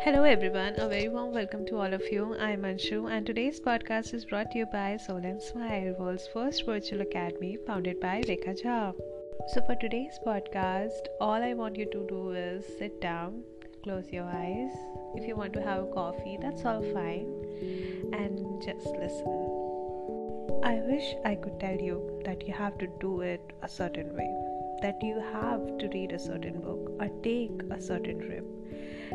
Hello, everyone. A very warm welcome to all of you. I'm Anshu, and today's podcast is brought to you by Soul and Smile, world's first virtual academy founded by Rekha Jha. So, for today's podcast, all I want you to do is sit down, close your eyes. If you want to have a coffee, that's all fine, and just listen. I wish I could tell you that you have to do it a certain way, that you have to read a certain book or take a certain trip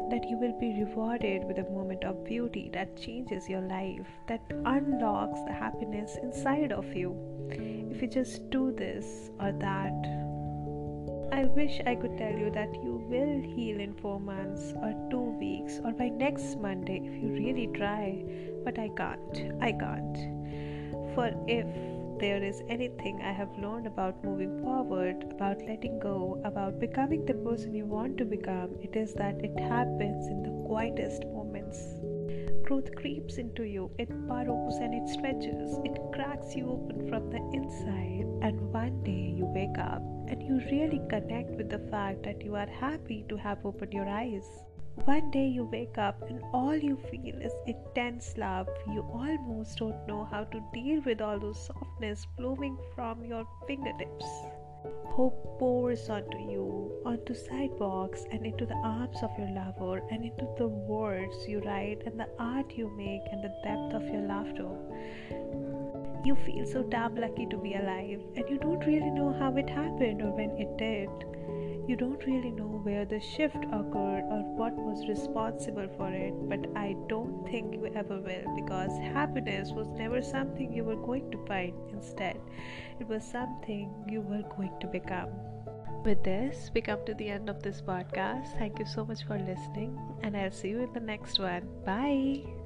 that you will be rewarded with a moment of beauty that changes your life, that unlocks the happiness inside of you. If you just do this or that, I wish I could tell you that you will heal in four months or two weeks or by next Monday if you really try, but I can't. I can't. For if there is anything I have learned about moving forward, about letting go, about becoming the person you want to become, it is that it happens in the quietest moments. Growth creeps into you, it burrows and it stretches, it cracks you open from the inside, and one day you wake up and you really connect with the fact that you are happy to have opened your eyes. One day you wake up and all you feel is intense love. You almost don't know how to deal with all those softness blooming from your fingertips. Hope pours onto you, onto sidewalks, and into the arms of your lover, and into the words you write, and the art you make, and the depth of your laughter. You feel so damn lucky to be alive, and you don't really know how it happened or when it did. You don't really know where the shift occurred or what was responsible for it, but I don't think you ever will because happiness was never something you were going to find. Instead, it was something you were going to become. With this, we come to the end of this podcast. Thank you so much for listening, and I'll see you in the next one. Bye.